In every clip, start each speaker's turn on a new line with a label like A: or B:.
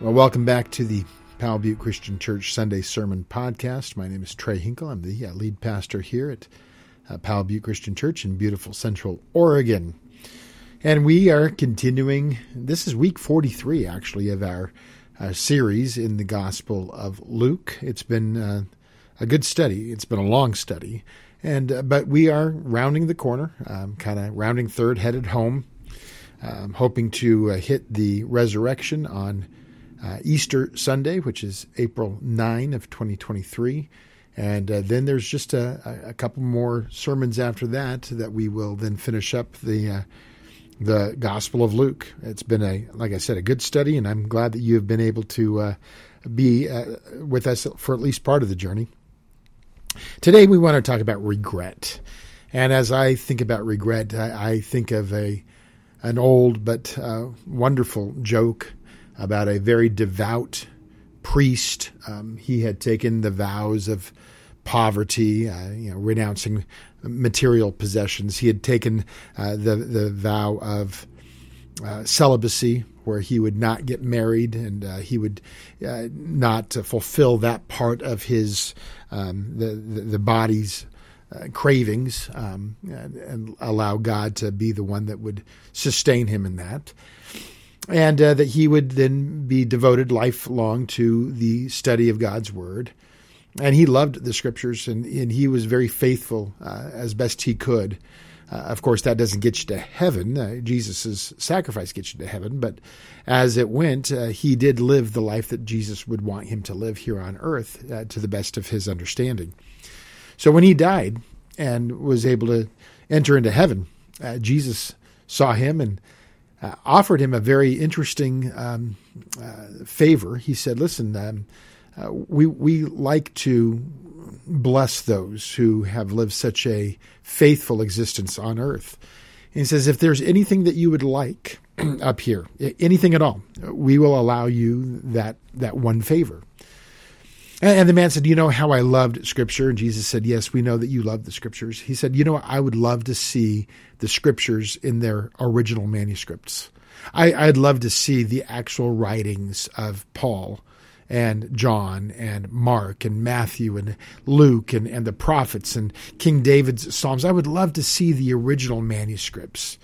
A: Well, welcome back to the Powell Butte Christian Church Sunday Sermon Podcast. My name is Trey Hinkle. I'm the lead pastor here at uh, Powell Butte Christian Church in beautiful Central Oregon. And we are continuing, this is week 43 actually of our uh, series in the Gospel of Luke. It's been uh, a good study, it's been a long study. And uh, but we are rounding the corner, um, kind of rounding third, headed home, um, hoping to uh, hit the resurrection on uh, Easter Sunday, which is April 9 of 2023. And uh, then there's just a, a, couple more sermons after that that we will then finish up the uh, the Gospel of Luke. It's been a, like I said, a good study, and I'm glad that you have been able to uh, be uh, with us for at least part of the journey. Today we want to talk about regret, and as I think about regret, I, I think of a an old but uh, wonderful joke about a very devout priest. Um, he had taken the vows of poverty, uh, you know, renouncing material possessions. He had taken uh, the the vow of uh, celibacy, where he would not get married and uh, he would uh, not fulfill that part of his um, the, the, the body's uh, cravings um, and, and, allow God to be the one that would sustain him in that and uh, that he would then be devoted lifelong to the study of God's Word. And he loved the Scriptures, and, and he was very faithful uh, as best he could. Uh, of course, that doesn't get you to heaven. Uh, Jesus' sacrifice gets you to heaven, but as it went, uh, he did live the life that Jesus would want him to live here on earth uh, to the best of his understanding. So when he died and was able to enter into heaven, Jesus saw him and uh, offered him a very interesting um, uh, favor. He said, "Listen, um, uh, we we like to bless those who have lived such a faithful existence on earth." And he says, "If there's anything that you would like up here, anything at all, we will allow you that that one favor." And the man said, You know how I loved Scripture? And Jesus said, Yes, we know that you love the Scriptures. He said, You know, I would love to see the Scriptures in their original manuscripts. I, would love to see the actual writings of Paul and John and Mark and Matthew and Luke and, and the prophets and King David's Psalms. I would love to see the original manuscripts.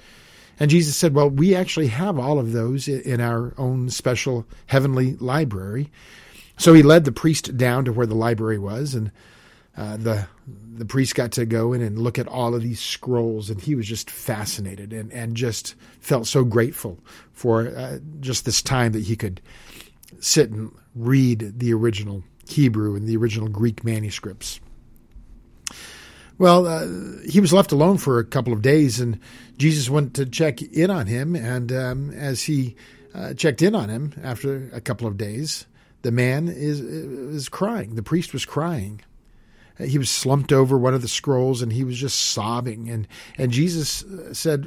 A: And Jesus said, Well, we actually have all of those in our own special heavenly library. So he led the priest down to where the library was, and uh, the the priest got to go in and look at all of these scrolls, and he was just fascinated and, and just felt so grateful for uh, just this time that he could sit and read the original Hebrew and the original Greek manuscripts. Well, uh, he was left alone for a couple of days, and Jesus went to check in on him. And um, as he uh, checked in on him after a couple of days, the man is is crying. The priest was crying. He was slumped over one of the scrolls and he was just sobbing. And and Jesus said,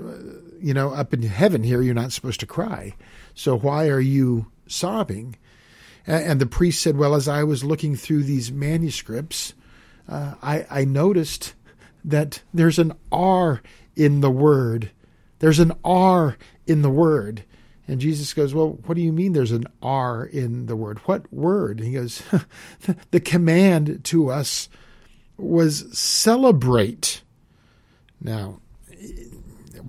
A: you know, up in heaven here you're not supposed to cry. So why are you sobbing? And the priest said, well, as I was looking through these manuscripts, uh, I, I noticed that there's an R in the word. There's an R in the word. And Jesus goes, Well, what do you mean there's an R in the word? What word? And he goes, The command to us was celebrate. Now,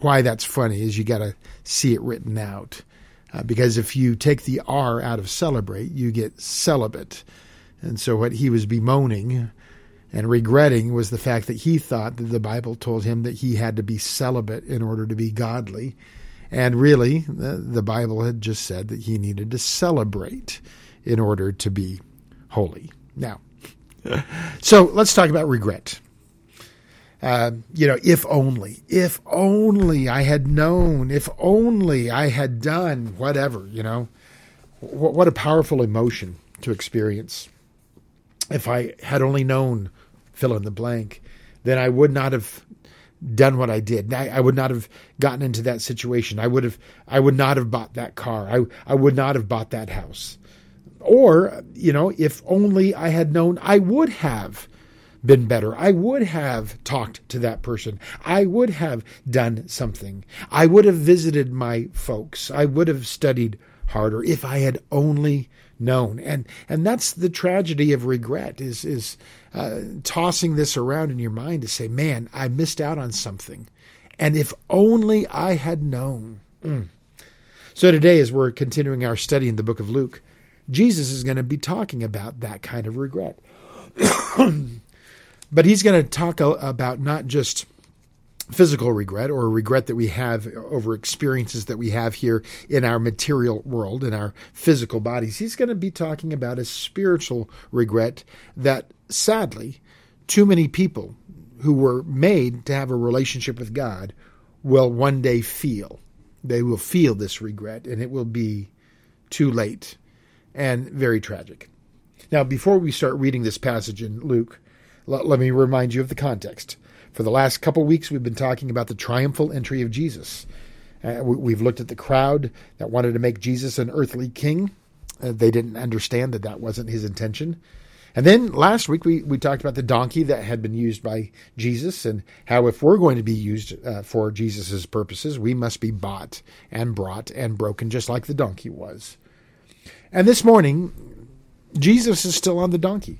A: why that's funny is you got to see it written out. Uh, because if you take the R out of celebrate, you get celibate. And so what he was bemoaning and regretting was the fact that he thought that the Bible told him that he had to be celibate in order to be godly. And really, the, the Bible had just said that he needed to celebrate in order to be holy. Now, so let's talk about regret. Uh, you know, if only, if only I had known, if only I had done whatever, you know, what, what a powerful emotion to experience. If I had only known, fill in the blank, then I would not have done what I did. I, I, would not have gotten into that situation. I would have I would not have bought that car. I I would not have bought that house. Or, you know, if only I had known I would have been better. I would have talked to that person. I would have done something. I would have visited my folks. I would have studied harder. If I had only known. And and that's the tragedy of regret is is uh, tossing this around in your mind to say, "Man, I missed out on something." And if only I had known. Mm. So today as we're continuing our study in the book of Luke, Jesus is going to be talking about that kind of regret. but he's going to talk about not just physical regret or regret that we have over experiences that we have here in our material world, in our physical bodies. He's going to be talking about a spiritual regret that sadly, too many people who were made to have a relationship with God will one day feel. They will feel this regret, and it will be too late and very tragic. Now, before we start reading this passage in Luke, let, let me remind you of the context. For the last couple weeks, we've been talking about the triumphal entry of Jesus. Uh, we, have looked at the crowd that wanted to make Jesus an earthly king. Uh, they didn't understand that that wasn't his intention. And then last week we, we talked about the donkey that had been used by Jesus and how if we're going to be used uh, for Jesus' purposes, we must be bought and brought and broken just like the donkey was. And this morning, Jesus is still on the donkey.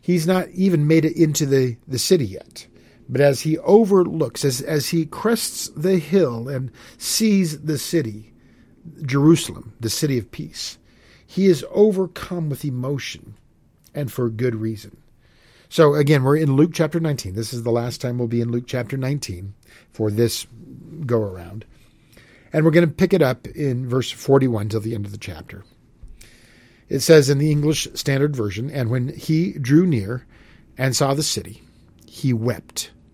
A: He's not even made it into the, the city yet. But as he overlooks, as, as he crests the hill and sees the city, Jerusalem, the city of peace, he is overcome with emotion and for good reason. So again, we're in Luke chapter 19. This is the last time we'll be in Luke chapter 19 for this go around. And we're going to pick it up in verse 41 till the end of the chapter. It says in the English Standard Version, and when he drew near and saw the city, he wept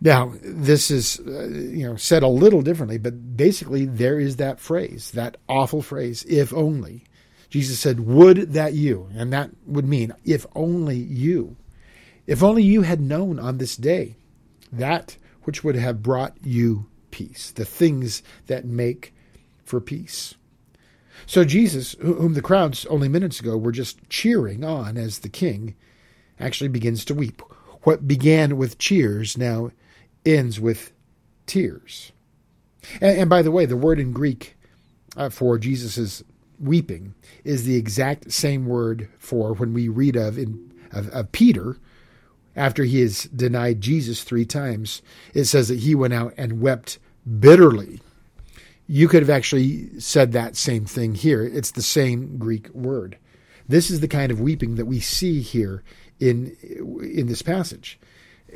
A: Now, this is uh, you know said a little differently, but basically there is that phrase, that awful phrase, if only. Jesus said, Would that you, and that would mean, if only you, if only you had known on this day that which would have brought you peace, the things that make for peace. So Jesus, whom the crowds only minutes ago were just cheering on as the king, actually begins to weep. What began with cheers now ends with tears. And, and by the way, the word in Greek uh, for Jesus' weeping is the exact same word for when we read of in of, of Peter after he has denied Jesus three times. It says that he went out and wept bitterly. You could have actually said that same thing here. It's the same Greek word. This is the kind of weeping that we see here in in this passage.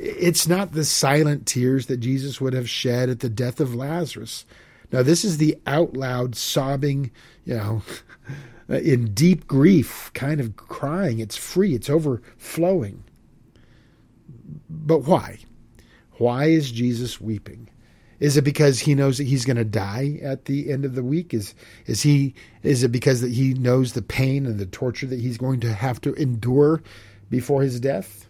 A: It's not the silent tears that Jesus would have shed at the death of Lazarus. Now, this is the out loud sobbing, you know, in deep grief, kind of crying. It's free, it's overflowing. But why? Why is Jesus weeping? Is it because he knows that he's going to die at the end of the week? Is is he is it because that he knows the pain and the torture that he's going to have to endure before his death?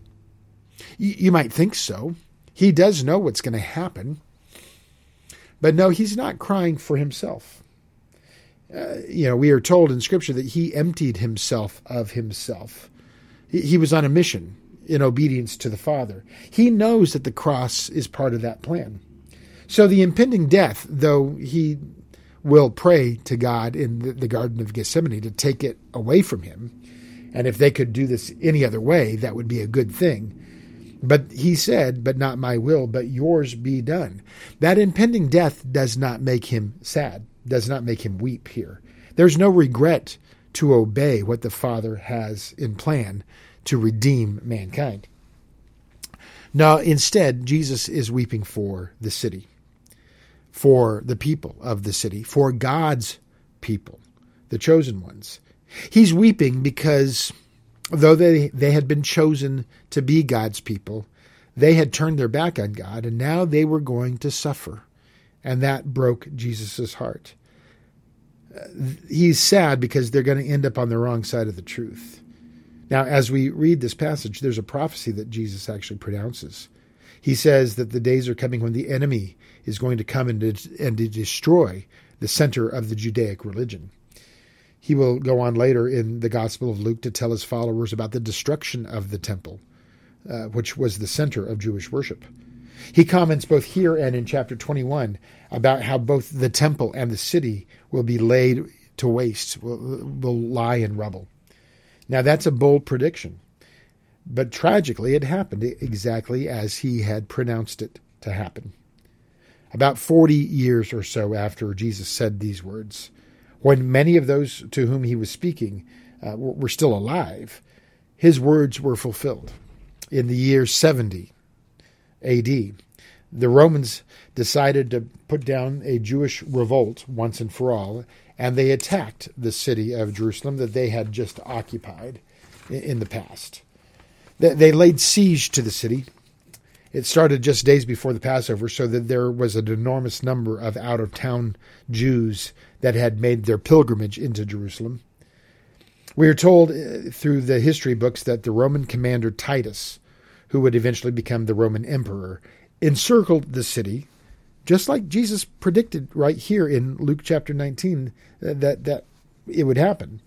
A: You, might think so. He does know what's going to happen. But no, he's not crying for himself. Uh, you know, we are told in Scripture that he emptied himself of himself. He, he was on a mission in obedience to the Father. He knows that the cross is part of that plan. So the impending death, though he will pray to God in the, the Garden of Gethsemane to take it away from him, and if they could do this any other way, that would be a good thing. But he said, But not my will, but yours be done. That impending death does not make him sad, does not make him weep here. There's no regret to obey what the Father has in plan to redeem mankind. Now, instead, Jesus is weeping for the city, for the people of the city, for God's people, the chosen ones. He's weeping because though they, they had been chosen to be God's people, they had turned their back on God, and now they were going to suffer. And that broke Jesus' heart. Uh, he's sad because they're going to end up on the wrong side of the truth. Now, as we read this passage, there's a prophecy that Jesus actually pronounces. He says that the days are coming when the enemy is going to come and and to destroy the center of the Judaic religion. He will go on later in the Gospel of Luke to tell his followers about the destruction of the temple, uh, which was the center of Jewish worship. He comments both here and in chapter 21 about how both the temple and the city will be laid to waste, will, will lie in rubble. Now, that's a bold prediction, but tragically, it happened exactly as he had pronounced it to happen. About 40 years or so after Jesus said these words, when many of those to whom he was speaking uh, were still alive, his words were fulfilled. In the year 70 AD, the Romans decided to put down a Jewish revolt once and for all, and they attacked the city of Jerusalem that they had just occupied in the past. They laid siege to the city. It started just days before the Passover, so that there was an enormous number of out of town Jews that had made their pilgrimage into Jerusalem. We are told uh, through the history books that the Roman commander Titus, who would eventually become the Roman emperor, encircled the city, just like Jesus predicted right here in Luke chapter 19 uh, that, that it would happen.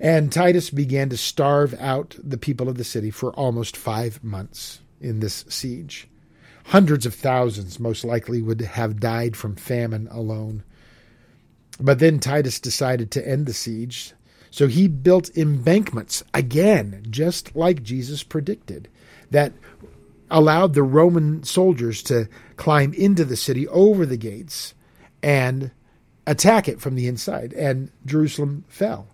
A: And Titus began to starve out the people of the city for almost five months in this siege. Hundreds of thousands, most likely, would have died from famine alone. But then Titus decided to end the siege, so he built embankments again, just like Jesus predicted, that allowed the Roman soldiers to climb into the city over the gates and attack it from the inside. And Jerusalem fell.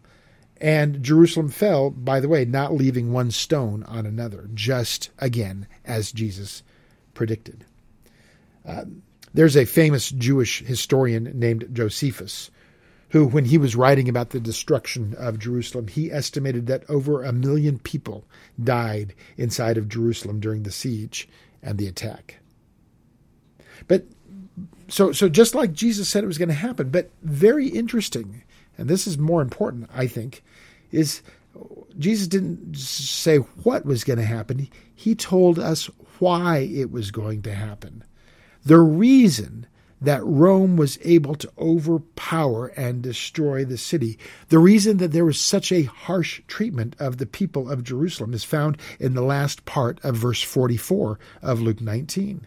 A: And Jerusalem fell, by the way, not leaving one stone on another, just again as Jesus predicted. Uh, there's a famous Jewish historian named Josephus who, when he was writing about the destruction of Jerusalem, he estimated that over a million people died inside of Jerusalem during the siege and the attack. But so, so just like Jesus said it was going to happen, but very interesting, and this is more important, I think, is Jesus didn't say what was going to happen. He told us why it was going to happen. The reason that Rome was able to overpower and destroy the city. The reason that there was such a harsh treatment of the people of Jerusalem is found in the last part of verse 44 of Luke 19.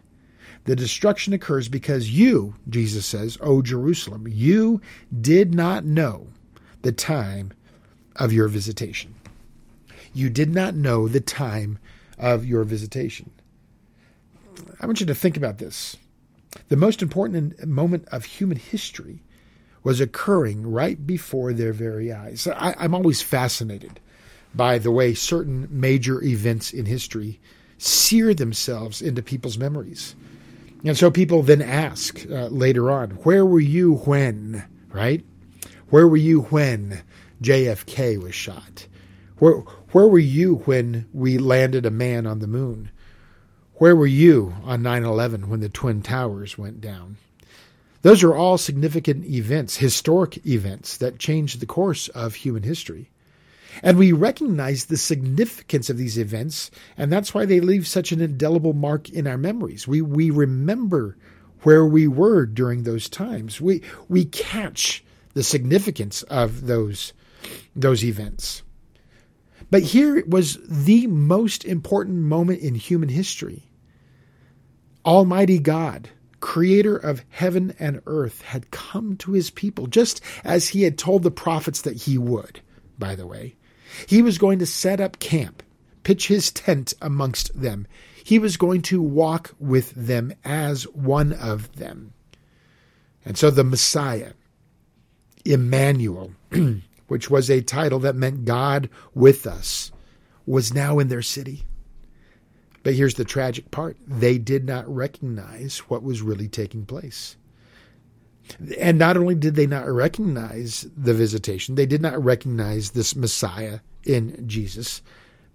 A: The destruction occurs because you, Jesus says, O Jerusalem, you did not know the time of your visitation. You did not know the time of your visitation. I want you to think about this. The most important moment of human history was occurring right before their very eyes. I, I'm always fascinated by the way certain major events in history sear themselves into people's memories. And so people then ask uh, later on, where were you when, right? Where were you when JFK was shot? Where, where were you when we landed a man on the moon? Where were you on 9 11 when the Twin Towers went down? Those are all significant events, historic events that changed the course of human history. And we recognize the significance of these events, and that's why they leave such an indelible mark in our memories. We, we remember where we were during those times. We, we catch the significance of those, those events. But here was the most important moment in human history. Almighty God, creator of heaven and earth, had come to his people, just as he had told the prophets that he would, by the way. He was going to set up camp, pitch his tent amongst them. He was going to walk with them as one of them. And so the Messiah, Emmanuel, which was a title that meant God with us, was now in their city. But here's the tragic part they did not recognize what was really taking place. And not only did they not recognize the visitation, they did not recognize this Messiah in Jesus,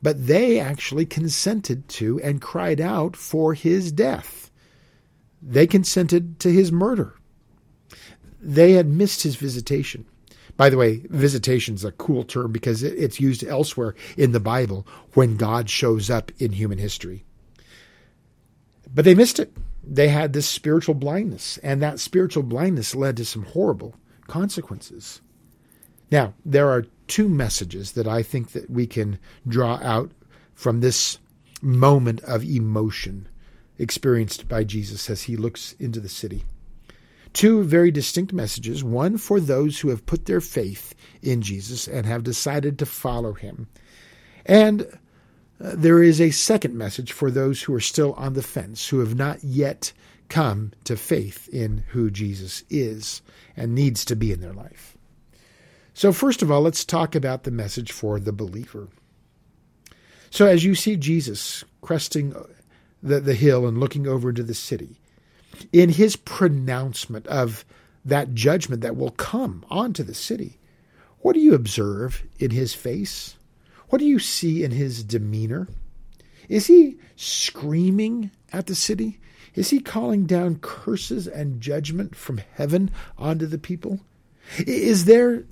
A: but they actually consented to and cried out for his death. They consented to his murder. They had missed his visitation. By the way, visitation is a cool term because it's used elsewhere in the Bible when God shows up in human history. But they missed it. They had this spiritual blindness, and that spiritual blindness led to some horrible consequences. Now, there are two messages that I think that we can draw out from this moment of emotion experienced by Jesus as he looks into the city. Two very distinct messages one for those who have put their faith in Jesus and have decided to follow him. And uh, there is a second message for those who are still on the fence, who have not yet come to faith in who Jesus is and needs to be in their life. So, first of all, let's talk about the message for the believer. So, as you see Jesus cresting the, the hill and looking over into the city, in his pronouncement of that judgment that will come onto the city, what do you observe in his face? What do you see in his demeanor? Is he screaming at the city? Is he calling down curses and judgment from heaven onto the people? Is there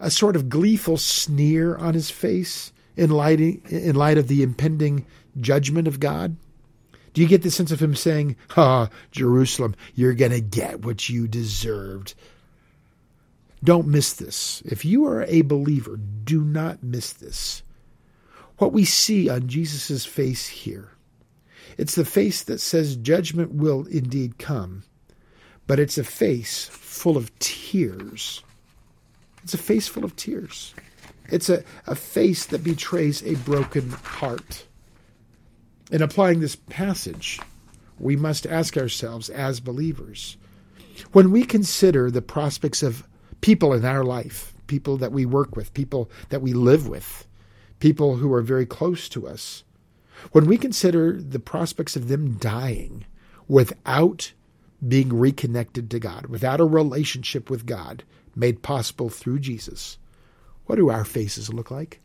A: a sort of gleeful sneer on his face in light, in light of the impending judgment of God? Do you get the sense of him saying, Ah, Jerusalem, you're going to get what you deserved? Don't miss this. If you are a believer, do not miss this. What we see on Jesus' face here, it's the face that says judgment will indeed come, but it's a face full of tears. It's a face full of tears. It's a, a face that betrays a broken heart. In applying this passage, we must ask ourselves as believers when we consider the prospects of people in our life, people that we work with, people that we live with, people who are very close to us, when we consider the prospects of them dying without being reconnected to God, without a relationship with God made possible through Jesus, what do our faces look like?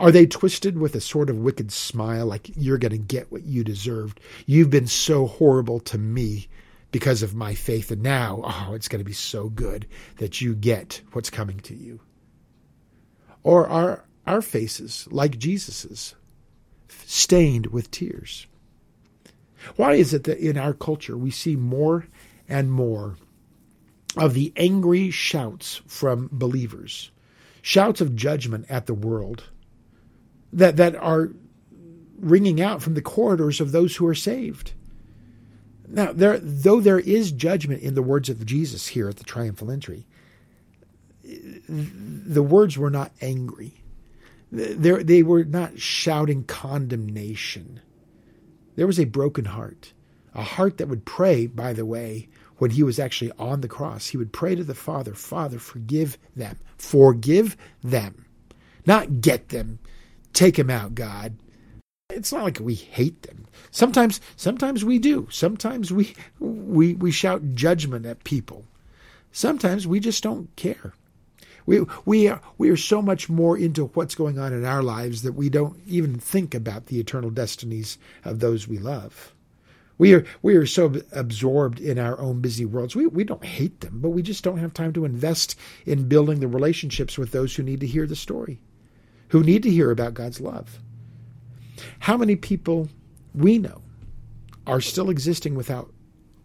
A: Are they twisted with a sort of wicked smile, like you're going to get what you deserved? You've been so horrible to me because of my faith, and now, oh, it's going to be so good that you get what's coming to you. Or are our faces, like Jesus's, stained with tears? Why is it that in our culture we see more and more of the angry shouts from believers, shouts of judgment at the world? That, that are ringing out from the corridors of those who are saved. Now, there, though there is judgment in the words of Jesus here at the triumphal entry, the words were not angry. They, they were not shouting condemnation. There was a broken heart, a heart that would pray, by the way, when he was actually on the cross. He would pray to the Father, Father, forgive them. Forgive them. Not get them, Take him out, God. It's not like we hate them. Sometimes sometimes we do. Sometimes we we we shout judgment at people. Sometimes we just don't care. We we are we are so much more into what's going on in our lives that we don't even think about the eternal destinies of those we love. We are we are so absorbed in our own busy worlds. We we don't hate them, but we just don't have time to invest in building the relationships with those who need to hear the story who need to hear about God's love. How many people we know are still existing without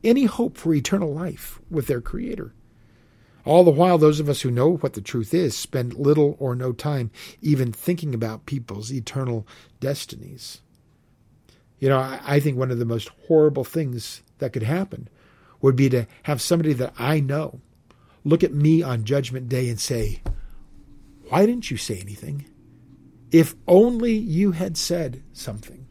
A: any hope for eternal life with their Creator? All the while, those of us who know what the truth is spend little or no time even thinking about people's eternal destinies. You know, I, think one of the most horrible things that could happen would be to have somebody that I know look at me on Judgment Day and say, Why didn't you say anything? If only you had said something.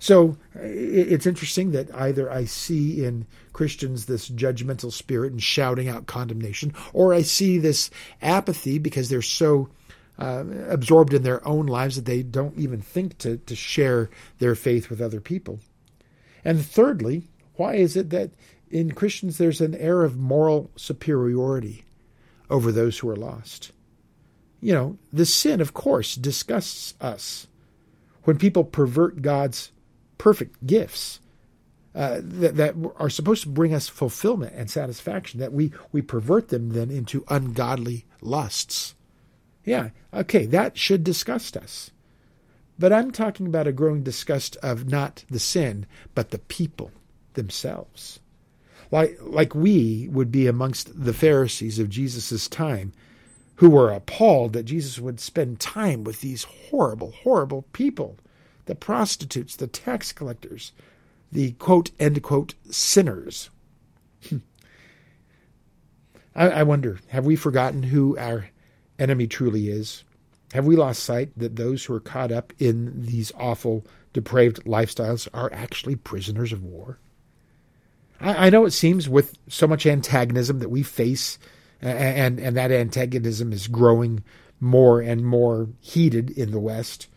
A: So it's interesting that either I see in Christians this judgmental spirit and shouting out condemnation, or I see this apathy because they're so uh, absorbed in their own lives that they don't even think to, to share their faith with other people. And thirdly, why is it that in Christians there's an air of moral superiority over those who are lost? You know, the sin, of course, disgusts us. When people pervert God's perfect gifts, uh, that, that are supposed to bring us fulfillment and satisfaction, that we, we pervert them then into ungodly lusts. Yeah, okay, that should disgust us. But I'm talking about a growing disgust of not the sin, but the people themselves. Like, like we would be amongst the Pharisees of Jesus' time, who were appalled that Jesus would spend time with these horrible, horrible people the prostitutes, the tax collectors, the quote, end quote, sinners. Hmm. I, I wonder, have we forgotten who our enemy truly is? Have we lost sight that those who are caught up in these awful, depraved lifestyles are actually prisoners of war? I, I know it seems with so much antagonism that we face, and, and that antagonism is growing more and more heated in the West.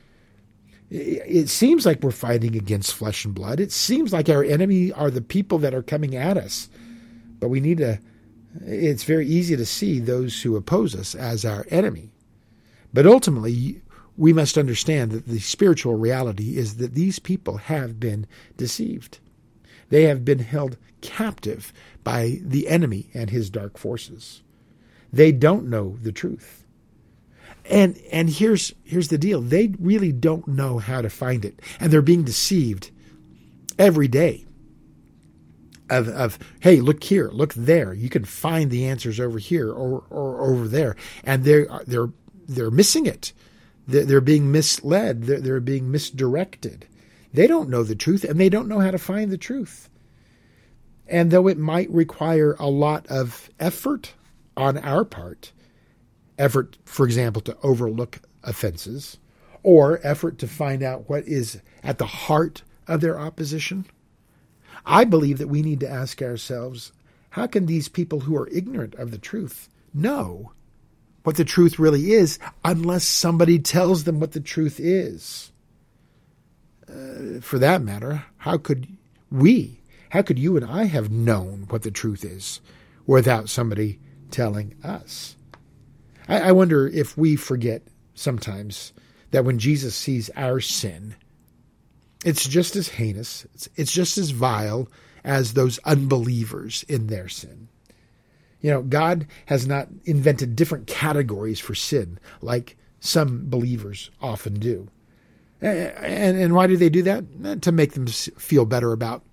A: It seems like we're fighting against flesh and blood. It seems like our enemy are the people that are coming at us. But we need to, it's very easy to see those who oppose us as our enemy. But ultimately, we must understand that the spiritual reality is that these people have been deceived. They have been held captive by the enemy and his dark forces. They don't know the truth. And and here's here's the deal. They really don't know how to find it. And they're being deceived every day. Of, of hey, look here, look there. You can find the answers over here or, or over there. And they're they're they're missing it. They're, they're being misled. They're, they're being misdirected. They don't know the truth and they don't know how to find the truth. And though it might require a lot of effort on our part, effort, for example, to overlook offenses, or effort to find out what is at the heart of their opposition, I believe that we need to ask ourselves how can these people who are ignorant of the truth know what the truth really is unless somebody tells them what the truth is. Uh, for that matter, how could we, how could you and I have known what the truth is without somebody telling us? I, I wonder if we forget sometimes that when Jesus sees our sin, it's just as heinous, it's, it's just as vile as those unbelievers in their sin. You know, God has not invented different categories for sin like some believers often do. And, and why do they do that? Eh, to make them feel better about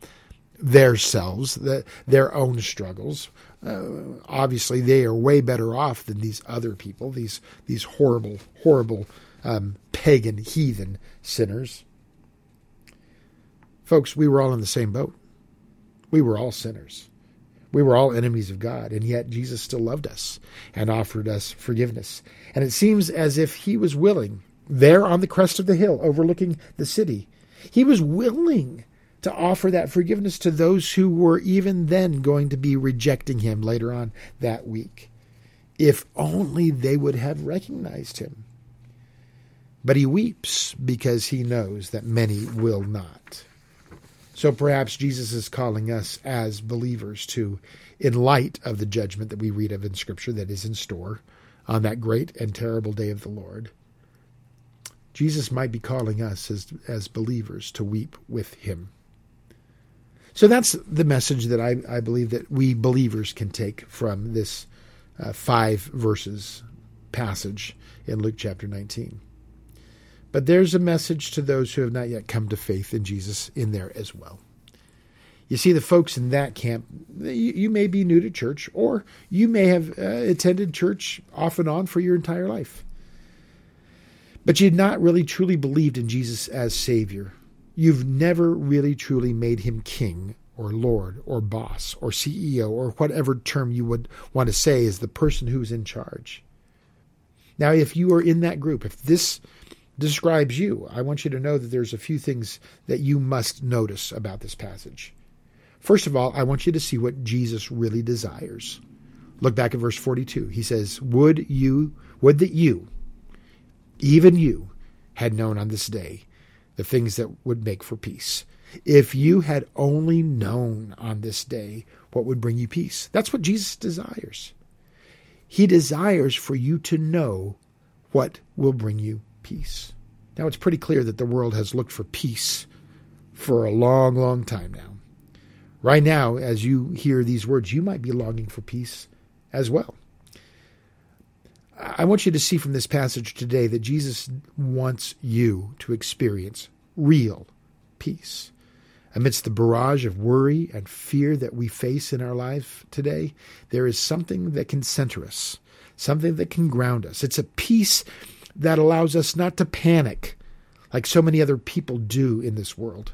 A: themselves, the, their own struggles. Uh, obviously, they are way better off than these other people, these these horrible, horrible um, pagan, heathen sinners. Folks, we were all in the same boat. We were all sinners. We were all enemies of God, and yet Jesus still loved us and offered us forgiveness. And it seems as if he was willing, there on the crest of the hill overlooking the city, he was willing to offer that forgiveness to those who were even then going to be rejecting him later on that week. If only they would have recognized him. But he weeps because he knows that many will not. So perhaps Jesus is calling us as believers to, in light of the judgment that we read of in Scripture that is in store on that great and terrible day of the Lord, Jesus might be calling us as, as believers to weep with him. So that's the message that I, I believe that we believers can take from this uh, five verses passage in Luke chapter 19. But there's a message to those who have not yet come to faith in Jesus in there as well. You see, the folks in that camp, you, you may be new to church, or you may have uh, attended church off and on for your entire life. But you'd not really truly believed in Jesus as Savior. You've never really truly made him king or lord or boss or CEO or whatever term you would want to say is the person who's in charge. Now, if you are in that group, if this describes you, I want you to know that there's a few things that you must notice about this passage. First of all, I want you to see what Jesus really desires. Look back at verse 42. He says, Would you, would that you, even you, had known on this day the things that would make for peace. If you had only known on this day what would bring you peace. That's what Jesus desires. He desires for you to know what will bring you peace. Now, it's pretty clear that the world has looked for peace for a long, long time now. Right now, as you hear these words, you might be longing for peace as well. I want you to see from this passage today that Jesus wants you to experience real peace. Amidst the barrage of worry and fear that we face in our life today, there is something that can center us, something that can ground us. It's a peace that allows us not to panic like so many other people do in this world.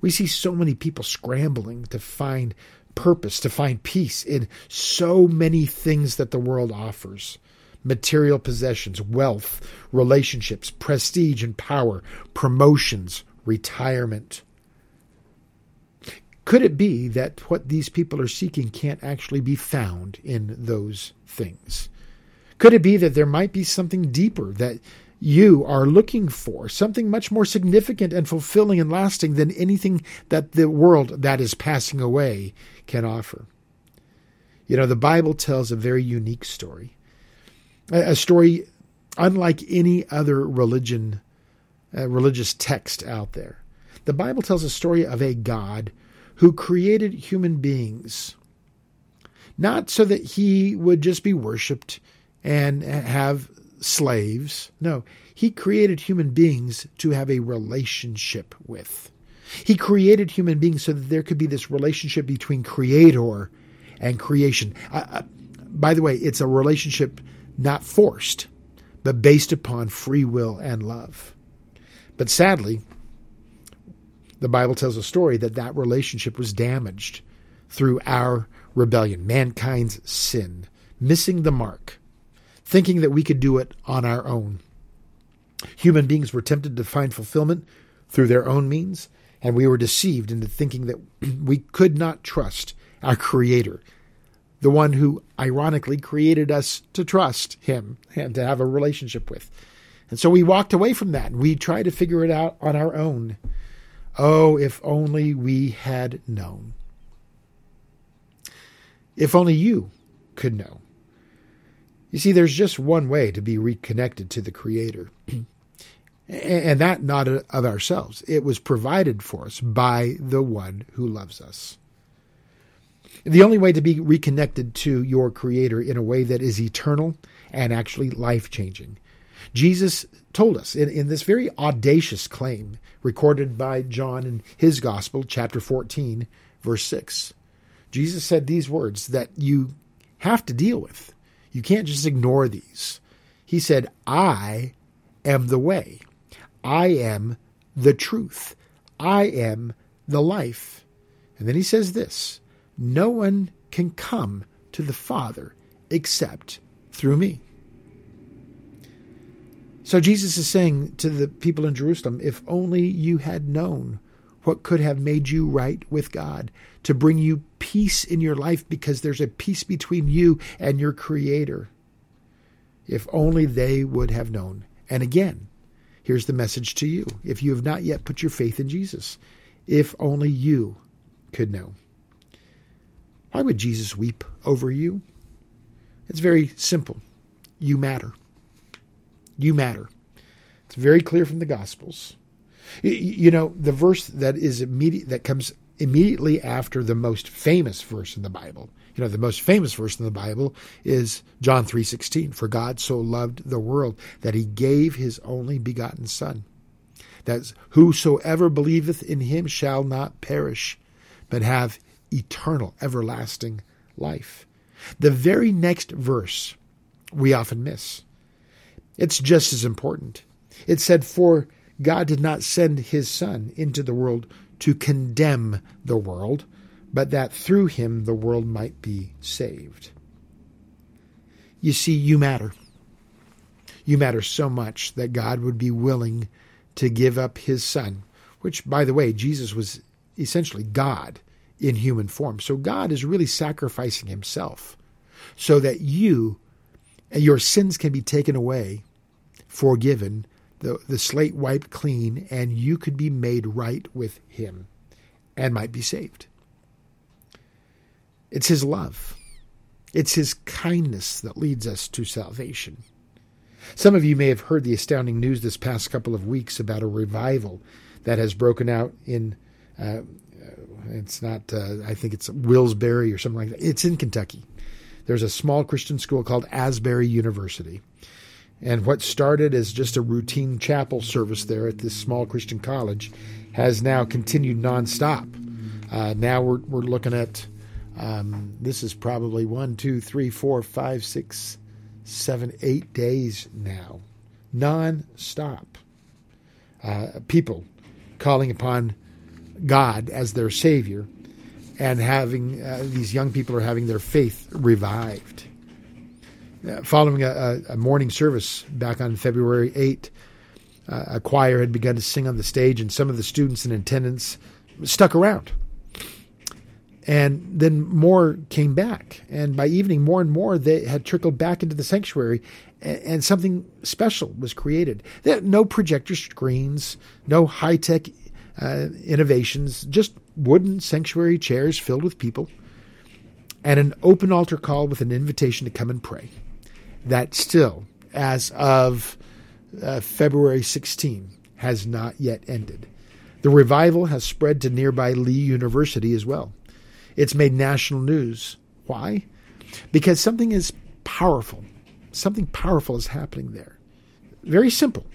A: We see so many people scrambling to find purpose, to find peace in so many things that the world offers material possessions, wealth, relationships, prestige and power, promotions, retirement. Could it be that what these people are seeking can't actually be found in those things? Could it be that there might be something deeper that you are looking for, something much more significant and fulfilling and lasting than anything that the world that is passing away can offer? You know, the Bible tells a very unique story a story unlike any other religion, uh, religious text out there. The Bible tells a story of a God who created human beings, not so that he would just be worshiped and have slaves. No, he created human beings to have a relationship with. He created human beings so that there could be this relationship between creator and creation. Uh by the way, it's a relationship not forced, but based upon free will and love. But sadly, the Bible tells a story that that relationship was damaged through our rebellion, mankind's sin, missing the mark, thinking that we could do it on our own. Human beings were tempted to find fulfillment through their own means, and we were deceived into thinking that we could not trust our Creator the one who ironically created us to trust him and to have a relationship with. And so we walked away from that and we tried to figure it out on our own. Oh, if only we had known. If only you could know. You see, there's just one way to be reconnected to the Creator, and that not of ourselves. It was provided for us by the one who loves us. The only way to be reconnected to your Creator in a way that is eternal and actually life changing. Jesus told us in, in this very audacious claim recorded by John in his Gospel, chapter 14, verse 6. Jesus said these words that you have to deal with. You can't just ignore these. He said, I am the way. I am the truth. I am the life. And then he says this no one can come to the Father except through me. So Jesus is saying to the people in Jerusalem, if only you had known what could have made you right with God, to bring you peace in your life because there's a peace between you and your Creator. If only they would have known. And again, here's the message to you if you have not yet put your faith in Jesus, if only you could know. Why would Jesus weep over you? It's very simple. You matter. You matter. It's very clear from the Gospels. You know, the verse that is immediate that comes immediately after the most famous verse in the Bible. You know, the most famous verse in the Bible is John 3:16, for God so loved the world that he gave his only begotten son. That whosoever believeth in him shall not perish, but have eternal, everlasting life. The very next verse we often miss. It's just as important. It said, For God did not send his Son into the world to condemn the world, but that through him the world might be saved. You see, you matter. You matter so much that God would be willing to give up his Son, which, by the way, Jesus was essentially God in human form. So God is really sacrificing himself so that you, and your sins can be taken away, forgiven, the, the slate wiped clean, and you could be made right with him and might be saved. It's his love. It's his kindness that leads us to salvation. Some of you may have heard the astounding news this past couple of weeks about a revival that has broken out in uh, It's not, uh, I think it's Wilkes-Barre or something like that. It's in Kentucky. There's a small Christian school called Asbury University. And what started as just a routine chapel service there at this small Christian college has now continued nonstop. Uh, now we're, we're looking at um, this is probably one, two, three, four, five, six, seven, eight days now, nonstop. Uh, people calling upon God as their Savior and having uh, these young people are having their faith revived. Uh, following a, a, morning service back on February 8, uh, a choir had begun to sing on the stage, and some of the students in attendance stuck around. And then more came back. And by evening, more and more they had trickled back into the sanctuary, and, and something special was created. no projector screens, no high tech uh, innovations, just wooden sanctuary chairs filled with people, and an open altar call with an invitation to come and pray. That still, as of uh, February 16, has not yet ended. The revival has spread to nearby Lee University as well. It's made national news. Why? Because something is powerful. Something powerful is happening there. Very simple,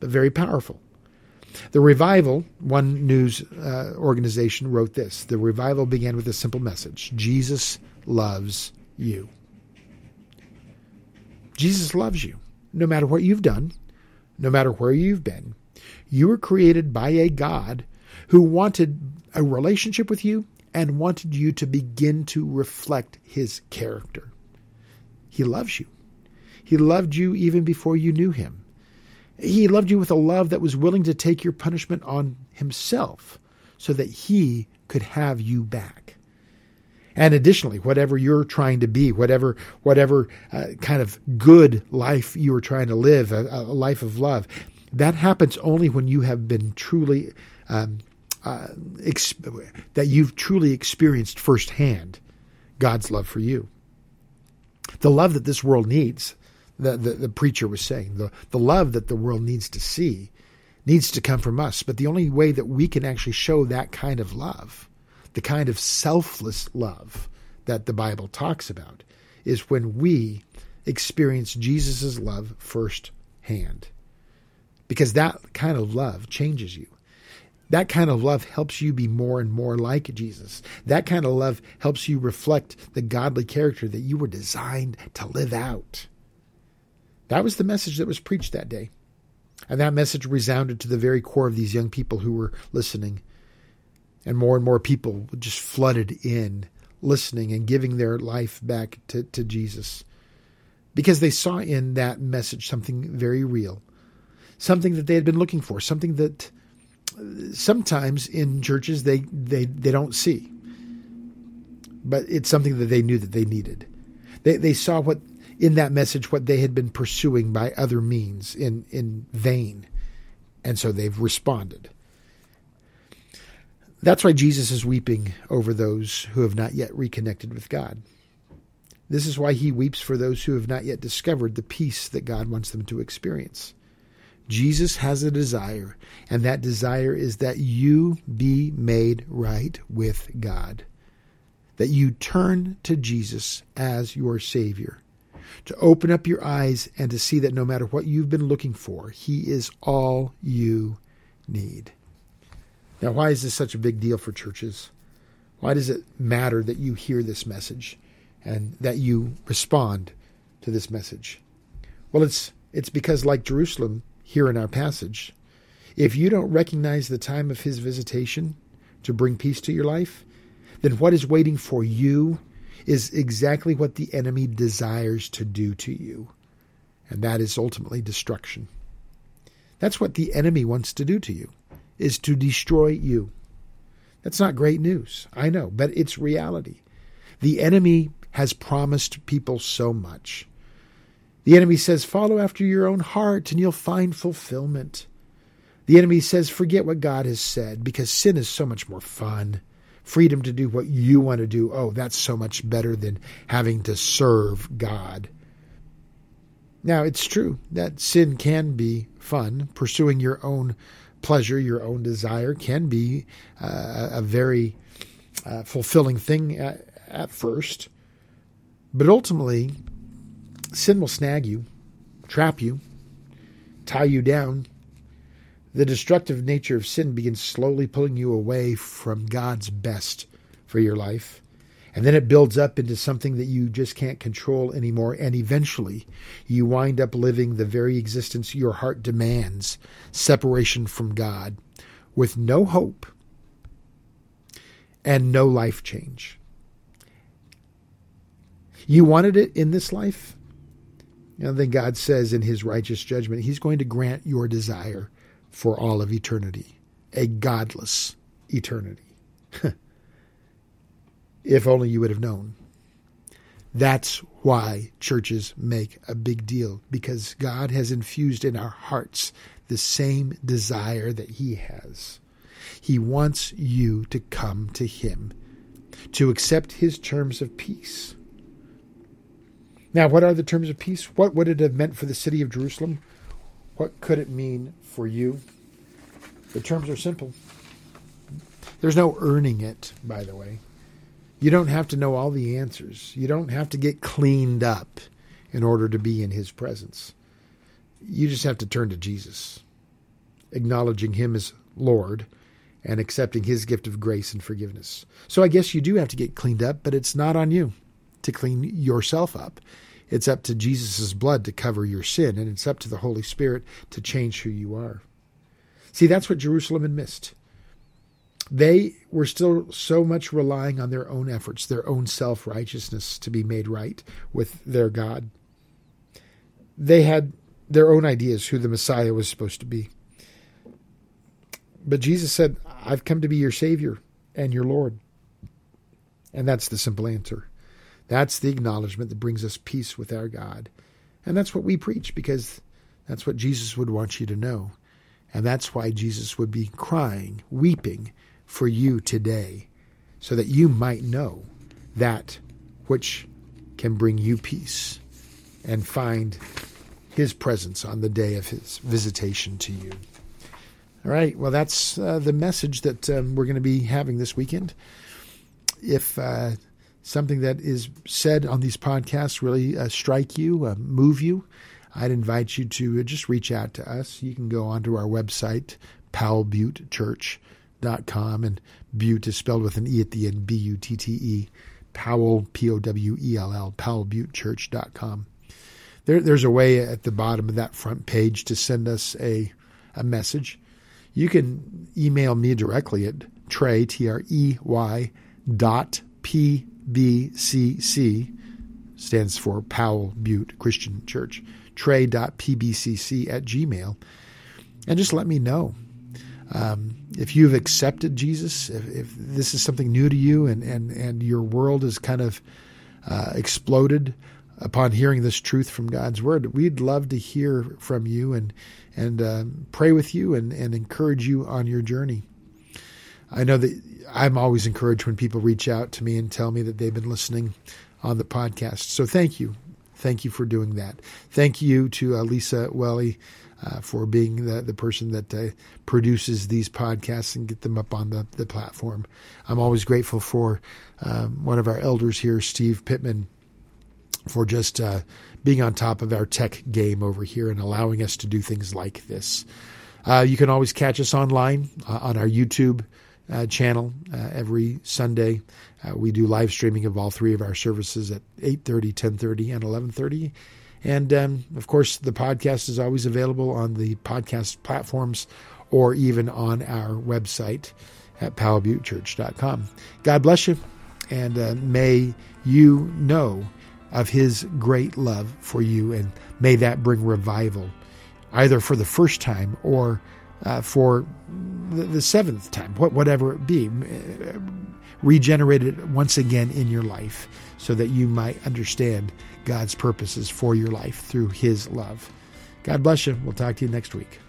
A: but very powerful. The revival, one news uh, organization wrote this the revival began with a simple message Jesus loves you. Jesus loves you, no matter what you've done, no matter where you've been. You were created by a God who wanted a relationship with you and wanted you to begin to reflect his character. He loves you. He loved you even before you knew him. He loved you with a love that was willing to take your punishment on himself so that he could have you back. And additionally, whatever you're trying to be, whatever whatever uh, kind of good life you are trying to live, a, a, life of love, that happens only when you have been truly um, uh, exp- that you've truly experienced firsthand God's love for you. The love that this world needs the, the, the preacher was saying. The, the love that the world needs to see needs to come from us. But the only way that we can actually show that kind of love, the kind of selfless love that the Bible talks about, is when we experience Jesus' love firsthand. Because that kind of love changes you. That kind of love helps you be more and more like Jesus. That kind of love helps you reflect the godly character that you were designed to live out. That was the message that was preached that day. And that message resounded to the very core of these young people who were listening. And more and more people just flooded in, listening and giving their life back to, to Jesus. Because they saw in that message something very real, something that they had been looking for, something that uh, sometimes in churches they, they, they don't see. But it's something that they knew that they needed. They, they saw what in that message what they had been pursuing by other means in, in vain. And so they've responded. That's why Jesus is weeping over those who have not yet reconnected with God. This is why he weeps for those who have not yet discovered the peace that God wants them to experience. Jesus has a desire, and that desire is that you be made right with God, that you turn to Jesus as your Savior, to open up your eyes and to see that no matter what you've been looking for, He is all you need. Now, why is this such a big deal for churches? Why does it matter that you hear this message and that you respond to this message? Well, it's it's because like Jerusalem here in our passage, if you don't recognize the time of his visitation to bring peace to your life, then what is waiting for you is exactly what the enemy desires to do to you, and that is ultimately destruction. That's what the enemy wants to do to you, is to destroy you. That's not great news, I know, but it's reality. The enemy has promised people so much. The enemy says, Follow after your own heart and you'll find fulfillment. The enemy says, Forget what God has said because sin is so much more fun freedom to do what you want to do. Oh, that's so much better than having to serve God. Now, it's true that sin can be fun, pursuing your own pleasure, your own desire, can be uh, a very uh, fulfilling thing at, at first. But ultimately, sin will snag you, trap you, tie you down. The destructive nature of sin begins slowly pulling you away from God's best for your life. And then it builds up into something that you just can't control anymore. And eventually, you wind up living the very existence your heart demands separation from God with no hope and no life change. You wanted it in this life? And then God says in his righteous judgment, he's going to grant your desire for all of eternity, a godless eternity. if only you would have known. That's why churches make a big deal, because God has infused in our hearts the same desire that He has. He wants you to come to Him, to accept His terms of peace. Now, what are the terms of peace? What would it have meant for the city of Jerusalem? What could it mean for you? The terms are simple. There's no earning it, by the way. You don't have to know all the answers. You don't have to get cleaned up in order to be in his presence. You just have to turn to Jesus, acknowledging him as Lord and accepting his gift of grace and forgiveness. So I guess you do have to get cleaned up, but it's not on you to clean yourself up. It's up to Jesus' blood to cover your sin, and it's up to the Holy Spirit to change who you are. See, that's what Jerusalem had missed they were still so much relying on their own efforts, their own self righteousness to be made right with their God. They had their own ideas who the Messiah was supposed to be. But Jesus said, I've come to be your Savior and your Lord. And that's the simple answer. That's the acknowledgement that brings us peace with our God. And that's what we preach because that's what Jesus would want you to know. And that's why Jesus would be crying, weeping, for you today, so that you might know that which can bring you peace and find his presence on the day of his visitation to you. All right, well, that's uh, the message that um, we're going to be having this weekend. If uh, something that is said on these podcasts really uh, strike you, uh, move you, I'd invite you to just reach out to us. You can go onto our website, Powell Butte com and Butte is spelled with an E at the end, B U T T E, Powell, P O W E L L, PowellButteChurch.com. There, there's a way at the bottom of that front page to send us a, a message. You can email me directly at Trey, T R E Y, dot P B C C, stands for Powell Butte Christian Church, trey.pbcc at gmail, and just let me know um, if you've accepted Jesus, if, if, this is something new to you and, and, and your world has kind of uh, exploded upon hearing this truth from God's word, we'd love to hear from you and, and uh, pray with you and, and encourage you on your journey. I know that I'm always encouraged when people reach out to me and tell me that they've been listening on the podcast. So thank you. Thank you for doing that. Thank you to uh, Lisa Welly uh, for being the, the person that uh, produces these podcasts and get them up on the, the platform. I'm always grateful for um, one of our elders here, Steve Pittman, for just uh, being on top of our tech game over here and allowing us to do things like this. Uh, you can always catch us online uh, on our YouTube uh, channel every Sunday. we do live streaming of all three of our services at 8.30, 10.30, and 11.30 and um, of course, the podcast is always available on the podcast platforms or even on our website at powellbuttechurch.com. God bless you, and uh, may you know of His great love for you, and may that bring revival, either for the first time or uh, for the, the, seventh time, whatever it be. Regenerate it once again in your life so that you might understand God's purposes for your life through His love. God bless you. We'll talk to you next week.